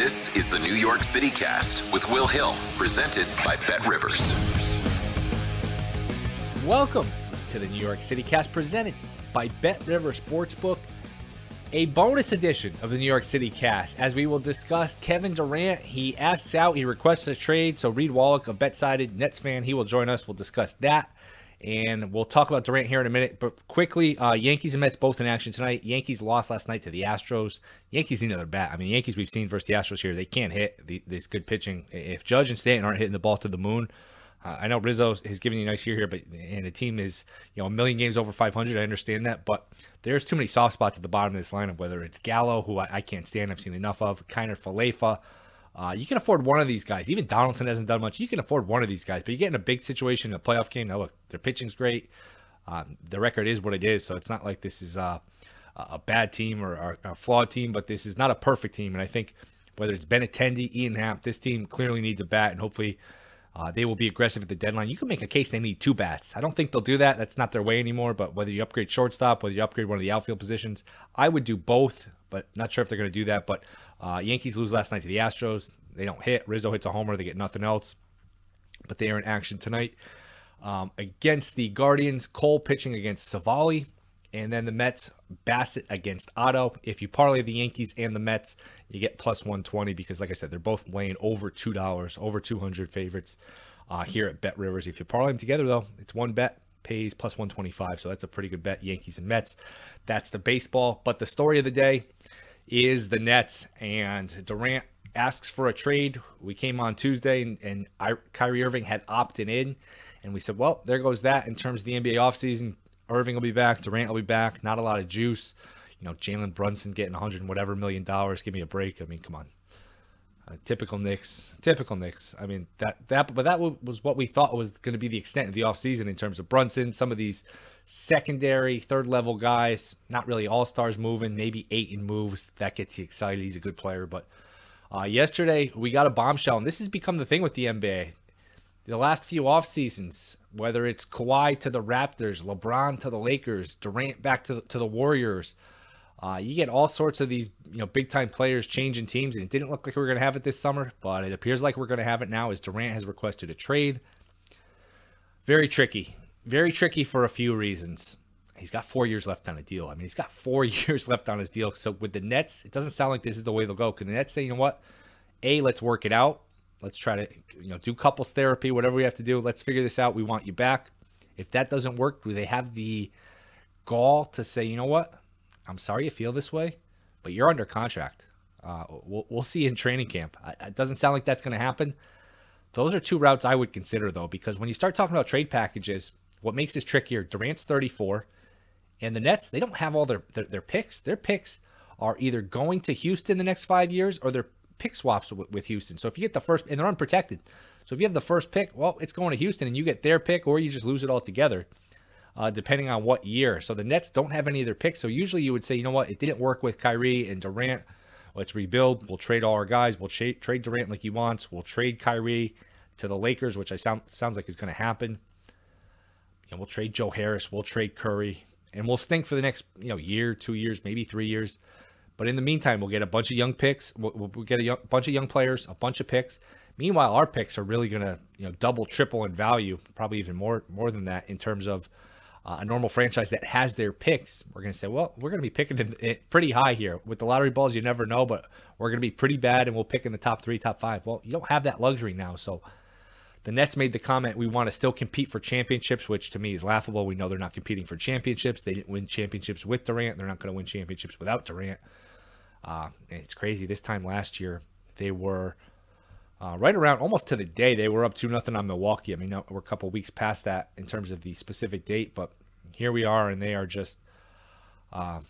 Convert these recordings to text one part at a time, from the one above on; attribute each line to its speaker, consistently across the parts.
Speaker 1: This is the New York City Cast with Will Hill, presented by Bet Rivers.
Speaker 2: Welcome to the New York City Cast, presented by Bet River Sportsbook. A bonus edition of the New York City Cast, as we will discuss Kevin Durant. He asks out, he requests a trade. So Reed Wallach, a BetSided Nets fan, he will join us. We'll discuss that. And we'll talk about Durant here in a minute. But quickly, uh, Yankees and Mets both in action tonight. Yankees lost last night to the Astros. Yankees need another bat. I mean, Yankees we've seen versus the Astros here. They can't hit the, this good pitching. If Judge and Stanton aren't hitting the ball to the moon, uh, I know Rizzo has given you a nice year here, but and the team is you know a million games over 500. I understand that, but there's too many soft spots at the bottom of this lineup. Whether it's Gallo, who I, I can't stand, I've seen enough of, Kiner Falefa. Uh, you can afford one of these guys. Even Donaldson hasn't done much. You can afford one of these guys, but you get in a big situation, a playoff game. Now, look, their pitching's great. Uh, the record is what it is, so it's not like this is uh, a bad team or, or, a flawed team, but this is not a perfect team. And I think whether it's Benintendi, Ian Happ, this team clearly needs a bat, and hopefully uh, they will be aggressive at the deadline. You can make a case they need two bats. I don't think they'll do that. That's not their way anymore. But whether you upgrade shortstop, whether you upgrade one of the outfield positions, I would do both. But not sure if they're going to do that. But uh, Yankees lose last night to the Astros. They don't hit. Rizzo hits a homer. They get nothing else. But they are in action tonight um, against the Guardians. Cole pitching against Savali. And then the Mets, Bassitt against Otto. If you parlay the Yankees and the Mets, you get plus 120 because, like I said, they're both laying over $2, over 200 favorites uh, here at Bet Rivers. If you parlay them together, though, it's one bet, pays plus 125. So that's a pretty good bet, Yankees and Mets. That's the baseball. But the story of the day is the Nets and Durant asks for a trade. We came on Tuesday and, and I, Kyrie Irving had opted in. And we said, well, there goes that in terms of the NBA offseason. Irving will be back. Durant will be back. Not a lot of juice. You know, Jalen Brunson getting 100 and whatever million dollars. Give me a break. I mean, come on. Uh, typical Knicks. Typical Knicks. I mean, that that but that was what we thought was going to be the extent of the offseason in terms of Brunson. Some of these secondary, third level guys, not really all stars moving. Maybe Ayton moves. That gets you excited. He's a good player. But uh, yesterday we got a bombshell, and this has become the thing with the NBA the last few off seasons, whether it's Kawhi to the Raptors, LeBron to the Lakers, Durant back to, to the Warriors, uh, you get all sorts of these you know big time players changing teams, and it didn't look like we were going to have it this summer, but it appears like we're going to have it now as Durant has requested a trade. Very tricky, very tricky for a few reasons. He's got four years left on a deal. I mean, he's got four years left on his deal. So with the Nets, it doesn't sound like this is the way they'll go. Can the Nets say, you know what? A, let's work it out. Let's try to you know do couples therapy, whatever we have to do. Let's figure this out. We want you back. If that doesn't work, do they have the gall to say, you know what? I'm sorry you feel this way, but you're under contract. Uh, we'll, we'll see in training camp. It doesn't sound like that's going to happen. Those are two routes I would consider, though, because when you start talking about trade packages, what makes this trickier, Durant's 34, and the Nets, they don't have all their, their, their picks. Their picks are either going to Houston the next five years or they're pick swaps with, with Houston. So if you get the first, and they're unprotected. So if you have the first pick, well, it's going to Houston and you get their pick or you just lose it altogether, uh, depending on what year. So the Nets don't have any of their picks. So usually you would say, you know what, it didn't work with Kyrie and Durant. Let's rebuild. We'll trade all our guys. We'll tra- trade Durant like he wants. We'll trade Kyrie to the Lakers, which I sound sounds like is going to happen. And we'll trade Joe Harris. We'll trade Curry, and we'll stink for the next you know year, two years, maybe three years. But in the meantime, we'll get a bunch of young picks. We'll, we'll get a young, bunch of young players, a bunch of picks. Meanwhile, our picks are really going to you know double, triple in value, probably even more more than that in terms of uh, a normal franchise that has their picks. We're going to say, well, we're going to be picking it pretty high here with the lottery balls. You never know, but we're going to be pretty bad, and we'll pick in the top three, top five. Well, you don't have that luxury now, so the Nets made the comment we want to still compete for championships, which to me is laughable. We know they're not competing for championships. They didn't win championships with Durant. They're not going to win championships without Durant. Uh, it's crazy. This time last year, they were uh, right around almost to the day they were up two nothing on Milwaukee. I mean, we're a couple weeks past that in terms of the specific date, but here we are, and they are just uh,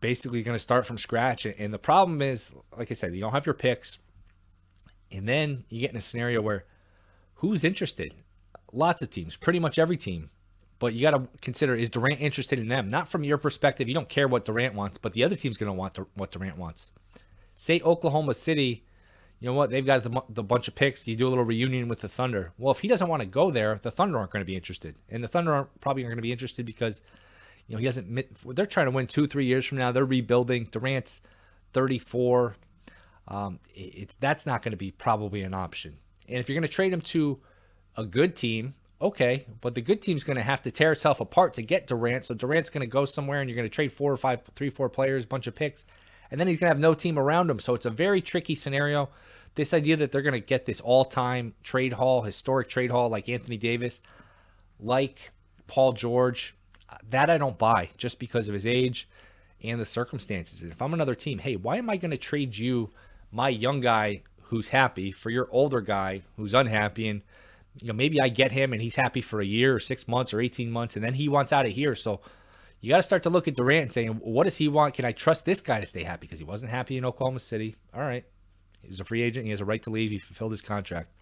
Speaker 2: basically going to start from scratch. And the problem is, like I said, you don't have your picks, and then you get in a scenario where who's interested? Lots of teams, pretty much every team. But you got to consider is Durant interested in them? Not from your perspective. You don't care what Durant wants, but the other team's going to want what Durant wants. Say Oklahoma City, you know what? They've got the, the bunch of picks. You do a little reunion with the Thunder. Well, if he doesn't want to go there, the Thunder aren't going to be interested, and the Thunder aren't probably aren't going to be interested because you know he hasn't. They're trying to win two, three years from now. They're rebuilding. Durant's 34. Um, it, it, that's not going to be probably an option. And if you're going to trade him to a good team, okay, but the good team's going to have to tear itself apart to get Durant. So Durant's going to go somewhere and you're going to trade four or five, three, four players, bunch of picks, and then he's going to have no team around him. So it's a very tricky scenario. This idea that they're going to get this all time trade haul, historic trade haul like Anthony Davis, like Paul George, that I don't buy just because of his age and the circumstances. And if I'm another team, hey, why am I going to trade you, my young guy who's happy for your older guy who's unhappy and you know maybe I get him and he's happy for a year or 6 months or 18 months and then he wants out of here so you got to start to look at Durant and saying what does he want? Can I trust this guy to stay happy? Because he wasn't happy in Oklahoma City. All right. He's a free agent. He has a right to leave. He fulfilled his contract.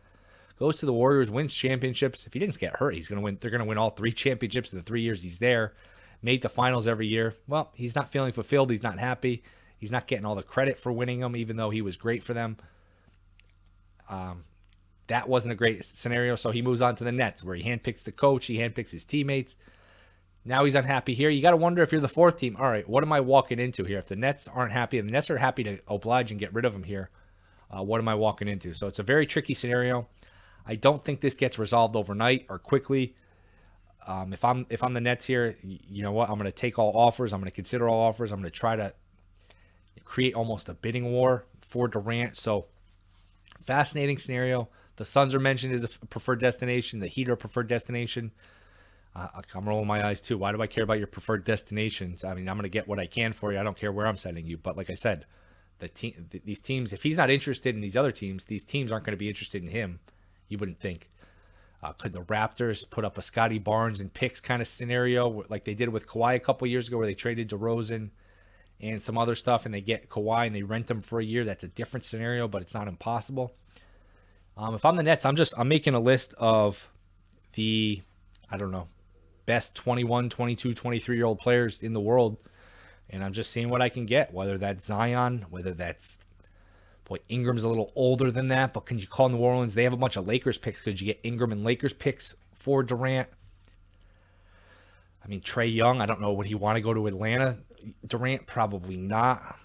Speaker 2: Goes to the Warriors wins championships. If he didn't get hurt he's going to win they're going to win all three championships in the 3 years he's there. Made the finals every year. Well he's not feeling fulfilled. He's not happy. He's not getting all the credit for winning them even though he was great for them. Um, that wasn't a great scenario, so he moves on to the Nets, where he handpicks the coach, he handpicks his teammates. Now he's unhappy here. You got to wonder if you're the fourth team. All right, what am I walking into here? If the Nets aren't happy, and the Nets are happy to oblige and get rid of him here, uh, what am I walking into? So it's a very tricky scenario. I don't think this gets resolved overnight or quickly. Um, if I'm if I'm the Nets here, you know what? I'm going to take all offers. I'm going to consider all offers. I'm going to try to create almost a bidding war for Durant. So fascinating scenario. The Suns are mentioned as a preferred destination. The Heat are preferred destination. Uh, I'm rolling my eyes too. Why do I care about your preferred destinations? I mean, I'm going to get what I can for you. I don't care where I'm sending you. But like I said, the team, these teams, if he's not interested in these other teams, these teams aren't going to be interested in him. You wouldn't think. Uh, could the Raptors put up a Scottie Barnes and picks kind of scenario like they did with Kawhi a couple years ago, where they traded DeRozan and some other stuff, and they get Kawhi and they rent him for a year. That's a different scenario, but it's not impossible. Um, if I'm the Nets, I'm just I'm making a list of the I don't know best 21, 22, 23 year old players in the world, and I'm just seeing what I can get. Whether that's Zion, whether that's boy Ingram's a little older than that, but can you call New Orleans? They have a bunch of Lakers picks. Could you get Ingram and Lakers picks for Durant? I mean, Trae Young, I don't know. Would he want to go to Atlanta? Durant, probably not.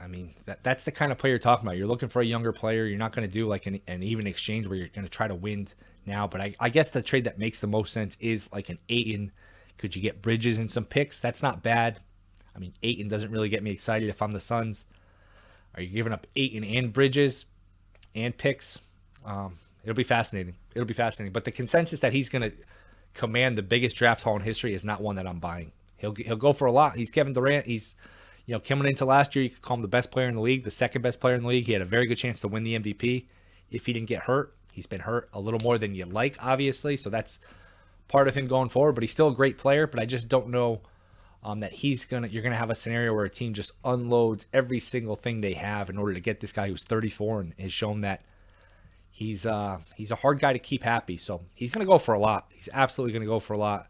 Speaker 2: I mean, that that's the kind of player you're talking about. You're looking for a younger player. You're not going to do like an, an even exchange where you're going to try to win now. But I, I guess the trade that makes the most sense is like an Ayton. Could you get Bridges and some picks? That's not bad. I mean, Ayton doesn't really get me excited if I'm the Suns. Are you giving up Ayton and Bridges and picks? Um, it'll be fascinating. It'll be fascinating. But the consensus that he's going to command the biggest draft haul in history is not one that I'm buying. He'll he'll go for a lot. He's Kevin Durant. He's you know, coming into last year, you could call him the best player in the league, the second best player in the league. He had a very good chance to win the MVP if he didn't get hurt. He's been hurt a little more than you like, obviously. So that's part of him going forward. But he's still a great player. But I just don't know um, that he's gonna. You're gonna have a scenario where a team just unloads every single thing they have in order to get this guy who's 34 and has shown that he's uh he's a hard guy to keep happy. So he's gonna go for a lot. He's absolutely gonna go for a lot.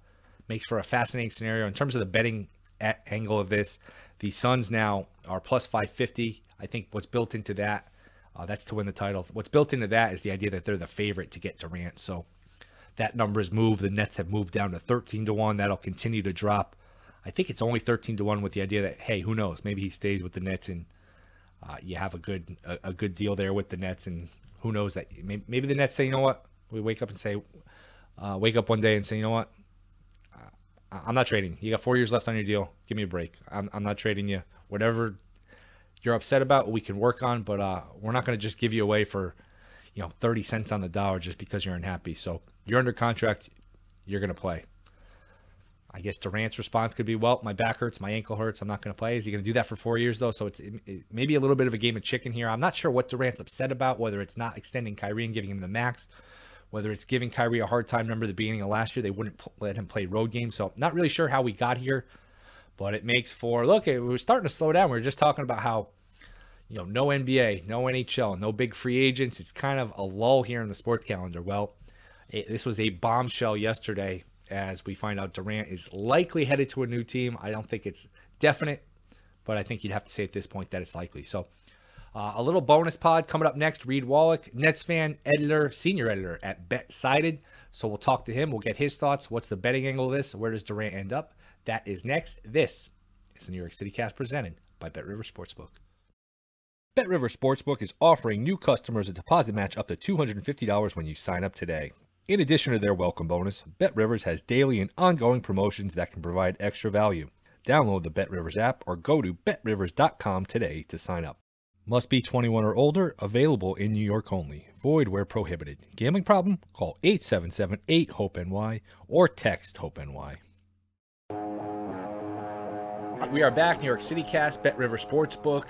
Speaker 2: Makes for a fascinating scenario in terms of the betting angle of this. The Suns now are plus 550. I think what's built into that uh, that's to win the title. What's built into that is the idea that they're the favorite to get Durant. So that number has moved. The Nets have moved down to 13 to 1. That'll continue to drop. I think it's only 13 to 1 with the idea that, hey, who knows? Maybe he stays with the Nets and uh, you have a good a, a, good deal there with the Nets. And who knows that maybe, maybe, the Nets say, you know what? We wake up and say, uh, wake up one day and say, you know what? I'm not trading. You got four years left on your deal. Give me a break. I'm, I'm not trading you. Whatever you're upset about, what we can work on, but uh, we're not going to just give you away for, you know, 30 cents on the dollar just because you're unhappy. So you're under contract, you're going to play. I guess Durant's response could be, well, my back hurts, my ankle hurts, I'm not going to play. Is he going to do that for four years, though? So it's it, it, maybe a little bit of a game of chicken here. I'm not sure what Durant's upset about, whether it's not extending Kyrie and giving him the max, whether it's giving Kyrie a hard time. Remember the beginning of last year, they wouldn't let him play road games. So not really sure how we got here but it makes for look. It was starting to slow down. We were just talking about how you know no NBA, no NHL, no big free agents. It's kind of a lull here in the sports calendar. Well, it, this was a bombshell yesterday as we find out Durant is likely headed to a new team. I don't think it's definite, but I think you'd have to say at this point that it's likely. So. Uh, a little bonus pod coming up next. Reed Wallach, Nets fan, editor, senior editor at BetSided. So we'll talk to him. We'll get his thoughts. What's the betting angle of this? Where does Durant end up? That is next. This is the New York City Cast presented by Bet River Sportsbook. Bet River Sportsbook is offering new customers a deposit match up to $250 when you sign up today. In addition to their welcome bonus, Bet Rivers has daily and ongoing promotions that can provide extra value. Download the Bet Rivers app or go to betrivers.com today to sign up. Must be 21 or older, available in New York only. Void where prohibited. Gambling problem? Call 877 8 HOPE NY or text HOPE NY. We are back, New York City Cast, Bet River Sportsbook.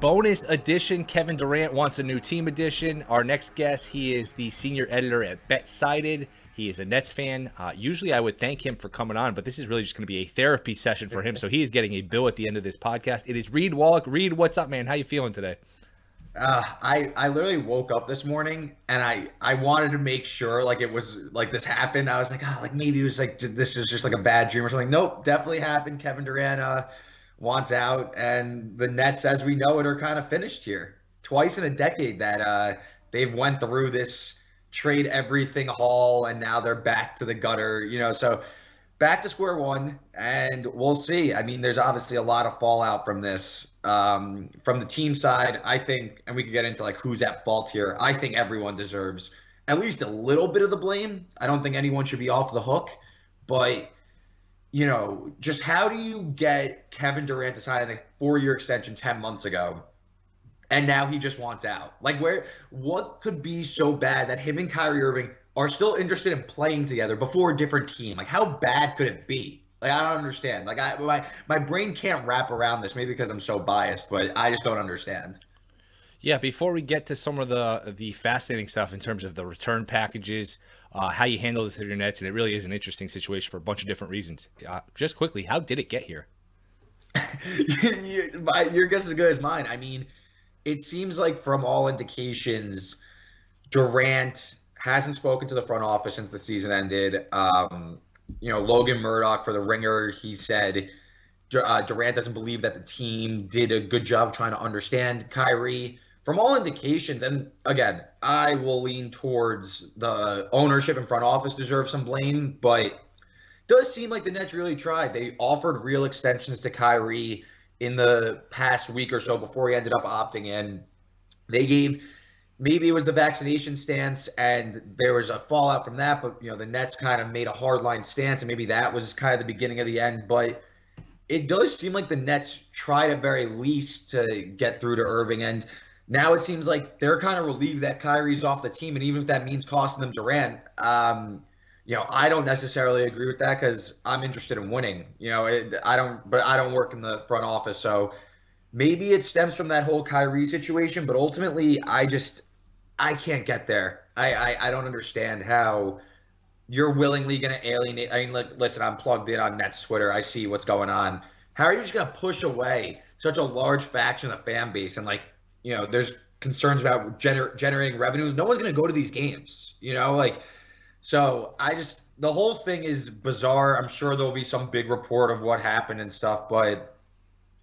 Speaker 2: Bonus edition, Kevin Durant wants a new team edition. Our next guest, he is the senior editor at BetSided. He is a Nets fan. Uh, usually I would thank him for coming on, but this is really just going to be a therapy session for him. So he is getting a bill at the end of this podcast. It is Reed Wallach. Reed, what's up, man? How you feeling today?
Speaker 3: Uh, I I literally woke up this morning and I I wanted to make sure like it was like this happened. I was like, oh, like maybe it was like this was just like a bad dream or something. Nope, definitely happened. Kevin Durant uh, wants out, and the Nets, as we know it, are kind of finished here. Twice in a decade that uh, they've went through this trade everything haul, and now they're back to the gutter. You know, so back to square one, and we'll see. I mean, there's obviously a lot of fallout from this. Um, from the team side, I think, and we could get into like who's at fault here. I think everyone deserves at least a little bit of the blame. I don't think anyone should be off the hook, but you know, just how do you get Kevin Durant to sign a four-year extension ten months ago? And now he just wants out. Like, where, what could be so bad that him and Kyrie Irving are still interested in playing together before a different team. Like, how bad could it be? Like, I don't understand. Like, I my my brain can't wrap around this. Maybe because I'm so biased, but I just don't understand.
Speaker 2: Yeah, before we get to some of the the fascinating stuff in terms of the return packages, uh, how you handle this at your nets, and it really is an interesting situation for a bunch of different reasons. Uh, just quickly, how did it get here?
Speaker 3: your guess is as good as mine. I mean, it seems like from all indications, Durant hasn't spoken to the front office since the season ended. Um, you know, Logan Murdock for the Ringer, he said uh, Durant doesn't believe that the team did a good job trying to understand Kyrie. From all indications, and again, I will lean towards the ownership and front office deserve some blame, but does seem like the Nets really tried. They offered real extensions to Kyrie in the past week or so before he ended up opting in. They gave maybe it was the vaccination stance and there was a fallout from that but you know the nets kind of made a hardline stance and maybe that was kind of the beginning of the end but it does seem like the nets tried at very least to get through to irving and now it seems like they're kind of relieved that Kyrie's off the team and even if that means costing them durant um, you know, I don't necessarily agree with that because I'm interested in winning. You know, it, I don't, but I don't work in the front office, so maybe it stems from that whole Kyrie situation. But ultimately, I just I can't get there. I I, I don't understand how you're willingly going to alienate. I mean, like, listen, I'm plugged in on Nets Twitter. I see what's going on. How are you just going to push away such a large faction of fan base and like, you know, there's concerns about gener- generating revenue. No one's going to go to these games, you know, like so I just the whole thing is bizarre. I'm sure there'll be some big report of what happened and stuff, but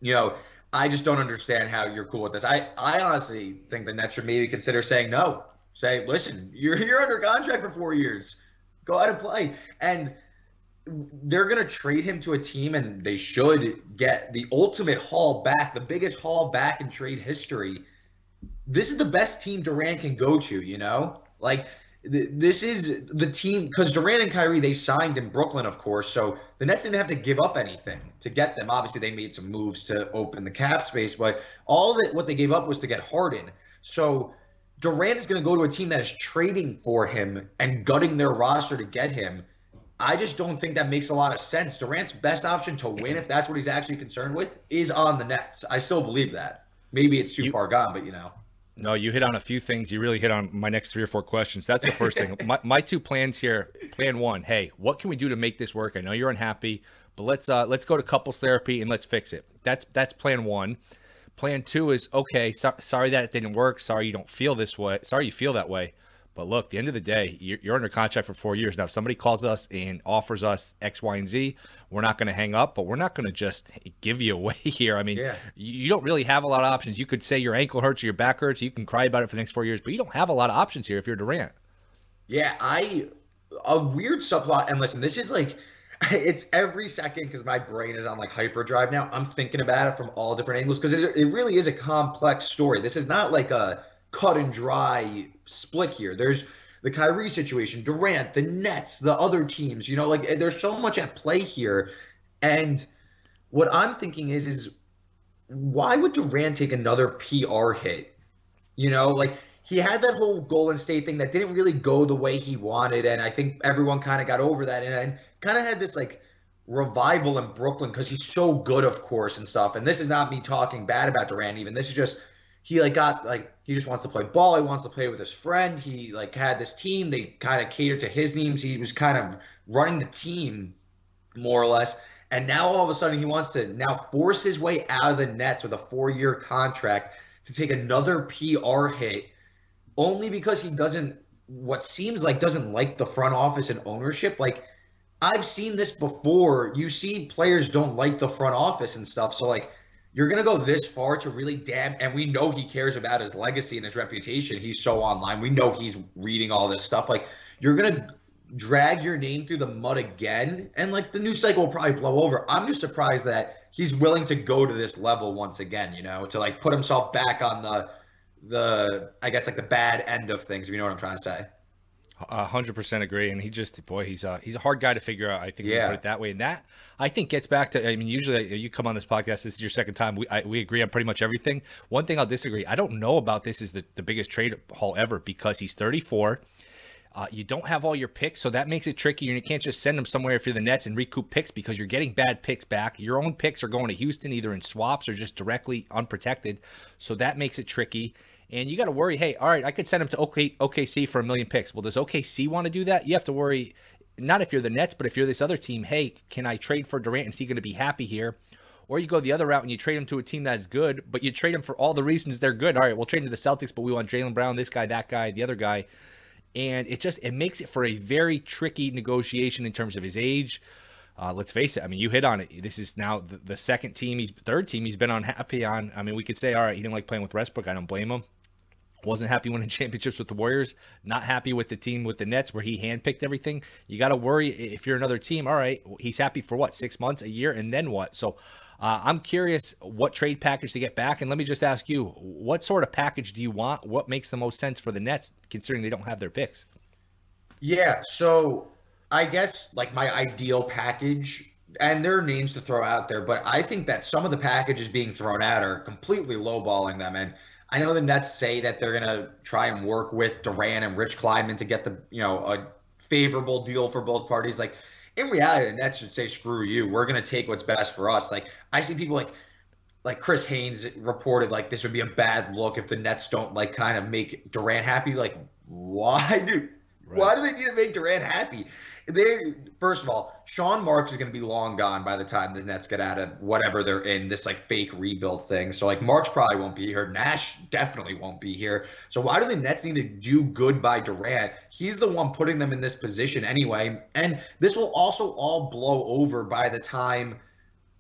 Speaker 3: you know, I just don't understand how you're cool with this. I I honestly think the Nets should maybe consider saying no. Say, listen, you're you're under contract for four years. Go out and play. And they're to trade him to a team and they should get the ultimate haul back, the biggest haul back in trade history. This is the best team Durant can go to, you know? Like this is the team because Durant and Kyrie they signed in Brooklyn, of course. So the Nets didn't have to give up anything to get them. Obviously, they made some moves to open the cap space, but all that what they gave up was to get Harden. So Durant is going to go to a team that is trading for him and gutting their roster to get him. I just don't think that makes a lot of sense. Durant's best option to win, if that's what he's actually concerned with, is on the Nets. I still believe that. Maybe it's too you, far gone, but you know.
Speaker 2: No, you hit on a few things. You really hit on my next three or four questions. That's the first thing. My, my two plans here. Plan one: Hey, what can we do to make this work? I know you're unhappy, but let's uh, let's go to couples therapy and let's fix it. That's that's plan one. Plan two is okay. So, sorry that it didn't work. Sorry you don't feel this way. Sorry you feel that way. But look, the end of the day, you're, you're, under contract for four years. Now, if somebody calls us and offers us X, Y, and Z, we're not going to hang up, but we're not going to just give you away here. I mean, yeah. you don't really have a lot of options. You could say your ankle hurts or your back hurts. You can cry about it for the next four years, but you don't have a lot of options here if you're Durant.
Speaker 3: Yeah, I a weird subplot. And listen, this is like it's every second because my brain is on like hyperdrive now. I'm thinking about it from all different angles because it, it really is a complex story. This is not like a cut and dry split here. There's the Kyrie situation, Durant, the Nets, the other teams. You know, like there's so much at play here. And what I'm thinking is, is why would Durant take another PR hit? You know, like he had that whole Golden State thing that didn't really go the way he wanted, and I think everyone kind of got over that, and, and kind of had this like revival in Brooklyn because he's so good, of course, and stuff. And this is not me talking bad about Durant, even this is just he like got like he just wants to play ball. He wants to play with his friend. He like had this team. They kind of catered to his needs. He was kind of running the team more or less. And now all of a sudden he wants to now force his way out of the Nets with a four-year contract to take another PR hit only because he doesn't what seems like doesn't like the front office and ownership. Like I've seen this before. You see players don't like the front office and stuff. So like you're going to go this far to really damn and we know he cares about his legacy and his reputation. He's so online. We know he's reading all this stuff. Like you're going to drag your name through the mud again and like the news cycle will probably blow over. I'm just surprised that he's willing to go to this level once again you know to like put himself back on the the i guess like the bad end of things if you know what i'm trying to say
Speaker 2: hundred percent agree, and he just boy, he's a he's a hard guy to figure out. I think yeah. put it that way, and that I think gets back to. I mean, usually you come on this podcast. This is your second time. We I, we agree on pretty much everything. One thing I'll disagree. I don't know about this is the the biggest trade haul ever because he's thirty four. Uh, you don't have all your picks, so that makes it tricky. And you can't just send them somewhere if you're the Nets and recoup picks because you're getting bad picks back. Your own picks are going to Houston either in swaps or just directly unprotected. So that makes it tricky. And you got to worry, hey, all right, I could send him to OKC for a million picks. Well, does OKC want to do that? You have to worry, not if you're the Nets, but if you're this other team, hey, can I trade for Durant? Is he going to be happy here? Or you go the other route and you trade him to a team that's good, but you trade him for all the reasons they're good. All right, we'll trade him to the Celtics, but we want Jaylen Brown, this guy, that guy, the other guy. And it just it makes it for a very tricky negotiation in terms of his age. Uh, let's face it. I mean, you hit on it. This is now the, the, second team, he's third team he's been unhappy on. I mean, we could say, all right, he didn't like playing with Westbrook. I don't blame him. Wasn't happy winning championships with the Warriors. Not happy with the team with the Nets where he handpicked everything. You got to worry if you're another team. All right, he's happy for what six months, a year, and then what? So uh, I'm curious what trade package to get back. And let me just ask you, what sort of package do you want? What makes the most sense for the Nets, considering they don't have their picks?
Speaker 3: Yeah, so I guess like my ideal package, and there are names to throw out there, but I think that some of the packages being thrown out are completely lowballing them. And I know the Nets say that they're gonna try and work with Durant and Rich Kleiman to get the you know a favorable deal for both parties. Like in reality, the Nets should say, "Screw you. We're gonna take what's best for us." Like I see people like like Chris Haynes reported like this would be a bad look if the Nets don't like kind of make Durant happy. Like why do right. why do they need to make Durant happy? They first of all, Sean Marks is going to be long gone by the time the Nets get out of whatever they're in this like fake rebuild thing. So like Marks probably won't be here. Nash definitely won't be here. So why do the Nets need to do good by Durant? He's the one putting them in this position anyway, and this will also all blow over by the time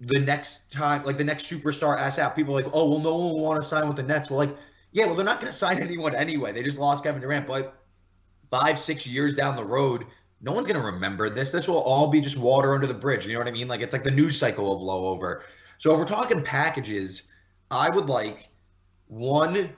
Speaker 3: the next time, like the next superstar asks out. People like, oh well, no one will want to sign with the Nets. Well, like yeah, well they're not going to sign anyone anyway. They just lost Kevin Durant, but five six years down the road no one's going to remember this. This will all be just water under the bridge. You know what I mean? Like it's like the news cycle will blow over. So if we're talking packages, I would like one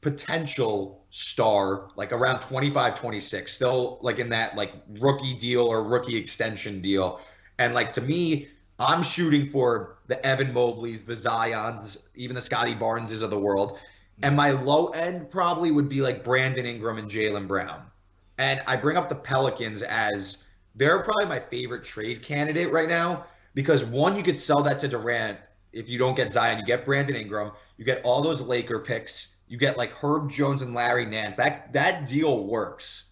Speaker 3: potential star like around 25 26 still like in that like rookie deal or rookie extension deal and like to me i'm shooting for the evan mobleys the zions even the scottie barneses of the world and my low end probably would be like brandon ingram and jaylen brown and I bring up the Pelicans as they're probably my favorite trade candidate right now because one, you could sell that to Durant if you don't get Zion. You get Brandon Ingram, you get all those Laker picks, you get like Herb Jones and Larry Nance. That that deal works.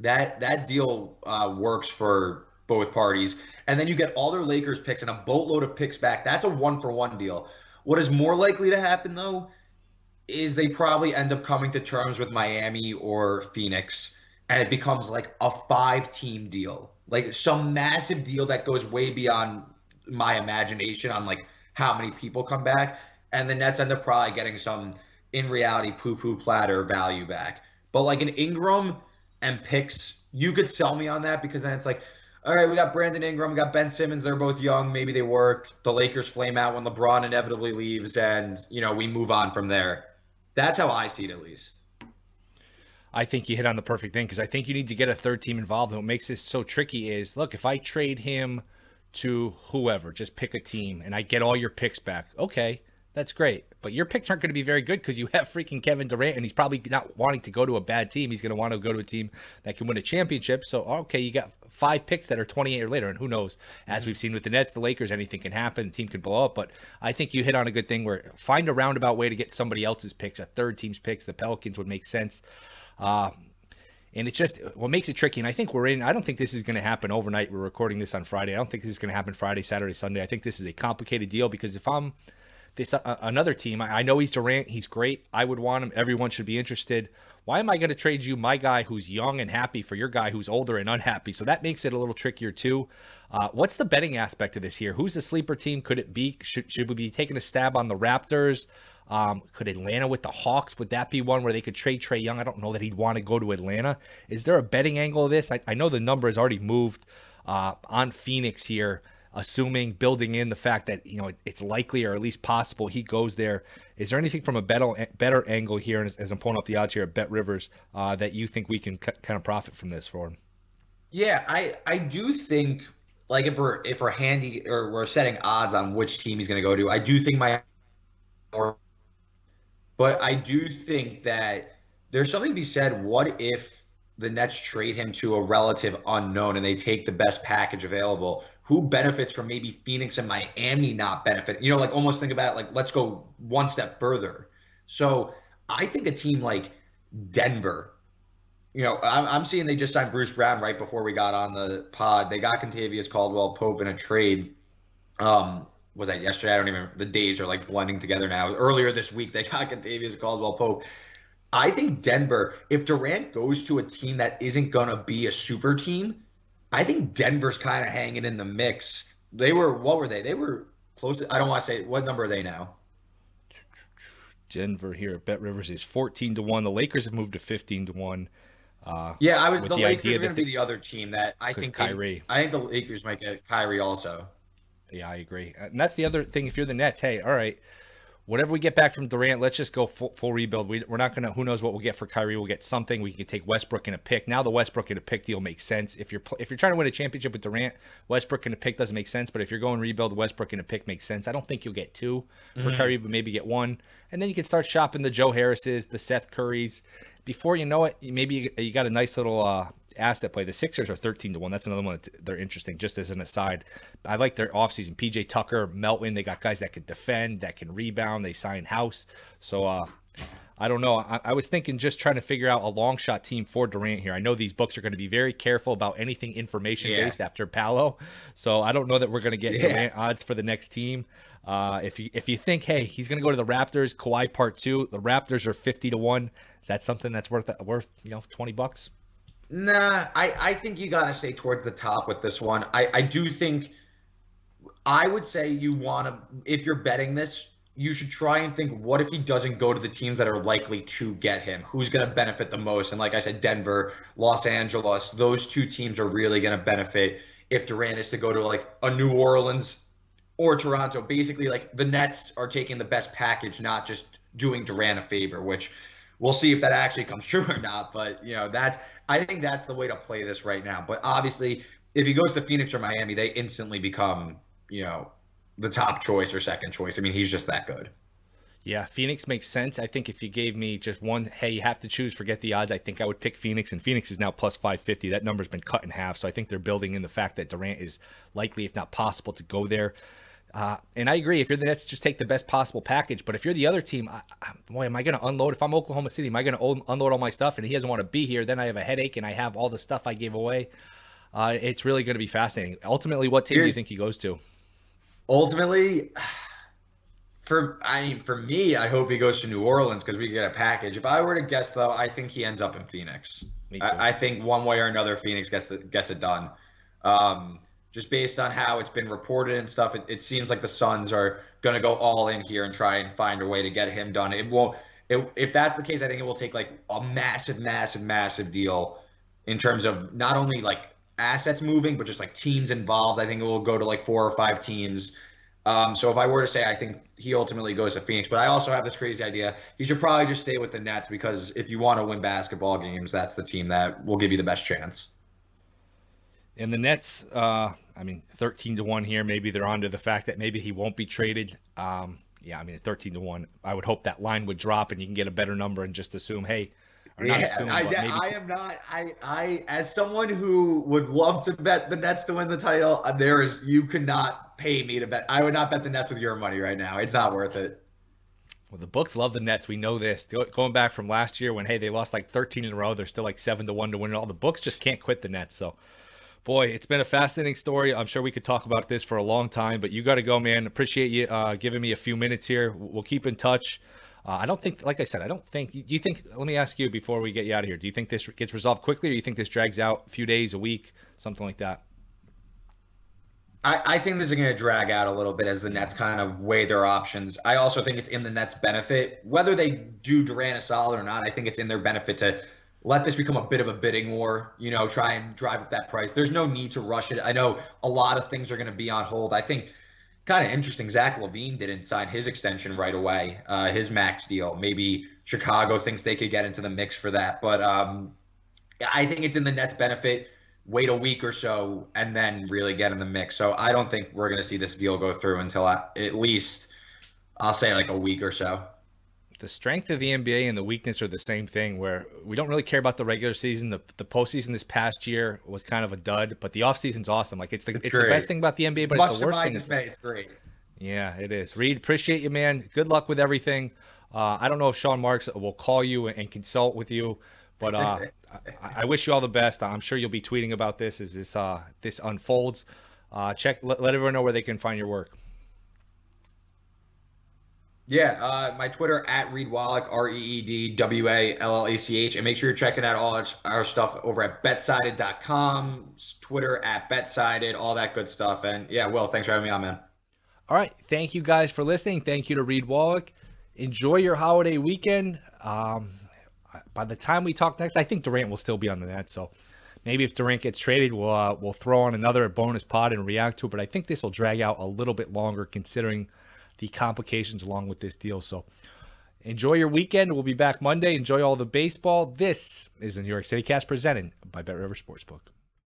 Speaker 3: That that deal uh, works for both parties. And then you get all their Lakers picks and a boatload of picks back. That's a one for one deal. What is more likely to happen though is they probably end up coming to terms with Miami or Phoenix and it becomes like a five team deal, like some massive deal that goes way beyond my imagination on like how many people come back. And the Nets end up probably getting some in reality poo poo platter value back. But like an Ingram and picks, you could sell me on that because then it's like, all right, we got Brandon Ingram, we got Ben Simmons. They're both young. Maybe they work. The Lakers flame out when LeBron inevitably leaves, and you know we move on from there. That's how I see it, at least.
Speaker 2: I think you hit on the perfect thing because I think you need to get a third team involved. And what makes this so tricky is look, if I trade him to whoever, just pick a team and I get all your picks back, okay, that's great. But your picks aren't going to be very good because you have freaking Kevin Durant and he's probably not wanting to go to a bad team. He's going to want to go to a team that can win a championship. So, okay, you got five picks that are 28 or later. And who knows? As we've seen with the Nets, the Lakers, anything can happen. The team could blow up. But I think you hit on a good thing where find a roundabout way to get somebody else's picks, a third team's picks. The Pelicans would make sense. Uh, and it's just what makes it tricky. And I think we're in. I don't think this is going to happen overnight. We're recording this on Friday. I don't think this is going to happen Friday, Saturday, Sunday. I think this is a complicated deal because if I'm this uh, another team, I, I know he's Durant. He's great. I would want him. Everyone should be interested. Why am I going to trade you my guy who's young and happy for your guy who's older and unhappy? So that makes it a little trickier too. Uh, what's the betting aspect of this here? Who's the sleeper team? Could it be? Should, should we be taking a stab on the Raptors? Um, could Atlanta with the Hawks, would that be one where they could trade Trae Young? I don't know that he'd want to go to Atlanta. Is there a betting angle of this? I, I know the number has already moved uh, on Phoenix here, assuming building in the fact that you know it, it's likely or at least possible he goes there. Is there anything from a better better angle here, as, as I'm pulling up the odds here at Bet Rivers, uh, that you think we can c- kind of profit from this for him?
Speaker 3: Yeah, I I do think like if we're if we're handy or we're setting odds on which team he's going to go to, I do think my but I do think that there's something to be said. What if the Nets trade him to a relative unknown and they take the best package available? Who benefits from maybe Phoenix and Miami not benefit? You know, like almost think about it, like let's go one step further. So I think a team like Denver, you know, I'm, I'm seeing they just signed Bruce Brown right before we got on the pod. They got Kentavious Caldwell Pope in a trade. Um, was that yesterday? I don't even. The days are like blending together now. Earlier this week, they got Kentavious Caldwell Pope. I think Denver, if Durant goes to a team that isn't gonna be a super team, I think Denver's kind of hanging in the mix. They were what were they? They were close to. I don't want to say what number are they now.
Speaker 2: Denver here at Bet Rivers is fourteen to one. The Lakers have moved to fifteen to one.
Speaker 3: Uh, yeah, I was. The, the Lakers are going to be the other team that I think.
Speaker 2: Kyrie.
Speaker 3: They, I think the Lakers might get Kyrie also.
Speaker 2: Yeah, I agree. And that's the other thing. If you're the Nets, hey, all right, whatever we get back from Durant, let's just go full, full rebuild. We, are not going to, who knows what we'll get for Kyrie. We'll get something. We can take Westbrook in a pick. Now the Westbrook in a pick deal makes sense. If you're if you're trying to win a championship with Durant, Westbrook in a pick doesn't make sense. But if you're going rebuild, Westbrook in a pick makes sense. I don't think you'll get 2 for mm-hmm. Kyrie, but maybe get one. And then you can start shopping the Joe Harrises, the Seth Currys. Before you know it, maybe you, you got a nice little uh, asset play. The Sixers are 13 to 1. That's another one that they're interesting, just as an aside. I like their offseason. PJ Tucker, Melton, they got guys that can defend, that can rebound. They sign House. So, uh, I don't know. I, I, was thinking just trying to figure out a long shot team for Durant here. I know these books are going to be very careful about anything information based yeah. after Paolo. so I don't know that we're going to get yeah. Durant odds for the next team. Uh, if you if you think, hey, he's going to go to the Raptors, Kawhi Part Two, the Raptors are fifty to one. Is that something that's worth worth you know twenty bucks?
Speaker 3: Nah, I I think you got to stay towards the top with this one. I I do think. I would say you want to, if you're betting this, you should try and think what if he doesn't go to the teams that are likely to get him? Who's going to benefit the most? And like I said, Denver, Los Angeles, those two teams are really going to benefit if Durant is to go to like a New Orleans or Toronto. Basically, like the Nets are taking the best package, not just doing Durant a favor, which we'll see if that actually comes true or not. But you know, that's I think that's the way to play this right now. But obviously, if he goes to Phoenix or Miami, they instantly become, you know, the top choice or second choice. I mean, he's just that good.
Speaker 2: Yeah, Phoenix makes sense. I think if you gave me just one, hey, you have to choose, forget the odds, I think I would pick Phoenix, and Phoenix is now plus 550. That number's been cut in half, so I think they're building in the fact that Durant is likely, if not possible, to go there. Uh, and I agree. If you're the Nets, just take the best possible package. But if you're the other team, I, I, boy, am I going to unload? If I'm Oklahoma City, am I going to unload all my stuff? And he doesn't want to be here. Then I have a headache, and I have all the stuff I gave away. Uh, it's really going to be fascinating. Ultimately, what team Here's, do you think he goes to?
Speaker 3: ultimately, for I mean, for me, I hope he goes to New Orleans because we get a package. If I were to guess, though, I think he ends up in Phoenix. I, I, think one way or another, Phoenix gets it, gets it done. Um, just based on how it's been reported and stuff, it, it seems like the Suns are going to go all in here and try and find a way to get him done. It won't. It, if that's the case, I think it will take like a massive, massive, massive deal in terms of not only like assets moving, but just like teams involved. I think it will go to like four or five teams. Um, so if I were to say, I think he ultimately goes to Phoenix, but I also have this crazy idea. He should probably just stay with the Nets because if you want to win basketball games, that's the team that will give you the best chance.
Speaker 2: And the Nets, uh, I mean, 13 to 1 here. Maybe they're on to the fact that maybe he won't be traded. Um, yeah, I mean, 13 to 1. I would hope that line would drop and you can get a better number and just assume, hey,
Speaker 3: yeah, assume, I, I am not. I, I, as someone who would love to bet the Nets to win the title, uh, there is you cannot pay me to bet. I would not bet the Nets with your money right now. It's not worth it.
Speaker 2: Well, the books love the Nets. We know this. Going back from last year when hey they lost like 13 in a row, they're still like seven to one to win it all. The books just can't quit the Nets. So, boy, it's been a fascinating story. I'm sure we could talk about this for a long time, but you got to go, man. Appreciate you uh, giving me a few minutes here. We'll keep in touch. Uh, I don't think, like I said, I don't think. Do you think? Let me ask you before we get you out of here. Do you think this gets resolved quickly, or do you think this drags out a few days, a week, something like that?
Speaker 3: I, I think this is going to drag out a little bit as the Nets kind of weigh their options. I also think it's in the Nets' benefit, whether they do Durant a solid or not. I think it's in their benefit to let this become a bit of a bidding war. You know, try and drive up that price. There's no need to rush it. I know a lot of things are going to be on hold. I think kind of interesting. Zach LaVine didn't sign his extension right away, uh, his max deal. Maybe Chicago thinks they could get into the mix for that, but um, I think it's in the Nets' benefit. Wait a week or so and then really get in the mix. So I don't think we're going to see this deal go through until at least I'll say like a week or so
Speaker 2: the strength of the NBA and the weakness are the same thing. Where we don't really care about the regular season. The the postseason this past year was kind of a dud, but the offseason's awesome. Like it's the it's, it's the best thing about the NBA, but Much it's the worst thing.
Speaker 3: Dismay, it's great.
Speaker 2: Yeah, it is. Reed, appreciate you, man. Good luck with everything. Uh, I don't know if Sean Marks will call you and consult with you, but uh, I, I, wish you all the best. I'm sure you'll be tweeting about this as this uh, this unfolds. Uh, check, let, let everyone know where they can find your work.
Speaker 3: Yeah, uh, my Twitter at Reed Wallach, R E E D W A L L A C H. And make sure you're checking out all our stuff over at betsided.com, Twitter at betsided, all that good stuff. And yeah, Will, thanks for having me on, man.
Speaker 2: All right. Thank you guys for listening. Thank you to Reed Wallach. Enjoy your holiday weekend. Um, by the time we talk next, I think Durant will still be on the net. So maybe if Durant gets traded, we'll, uh, we'll throw on another bonus pod and react to it. But I think this will drag out a little bit longer considering – the complications along with this deal. So enjoy your weekend. We'll be back Monday. Enjoy all the baseball. This is the New York City Cast presented by Bet River Sportsbook.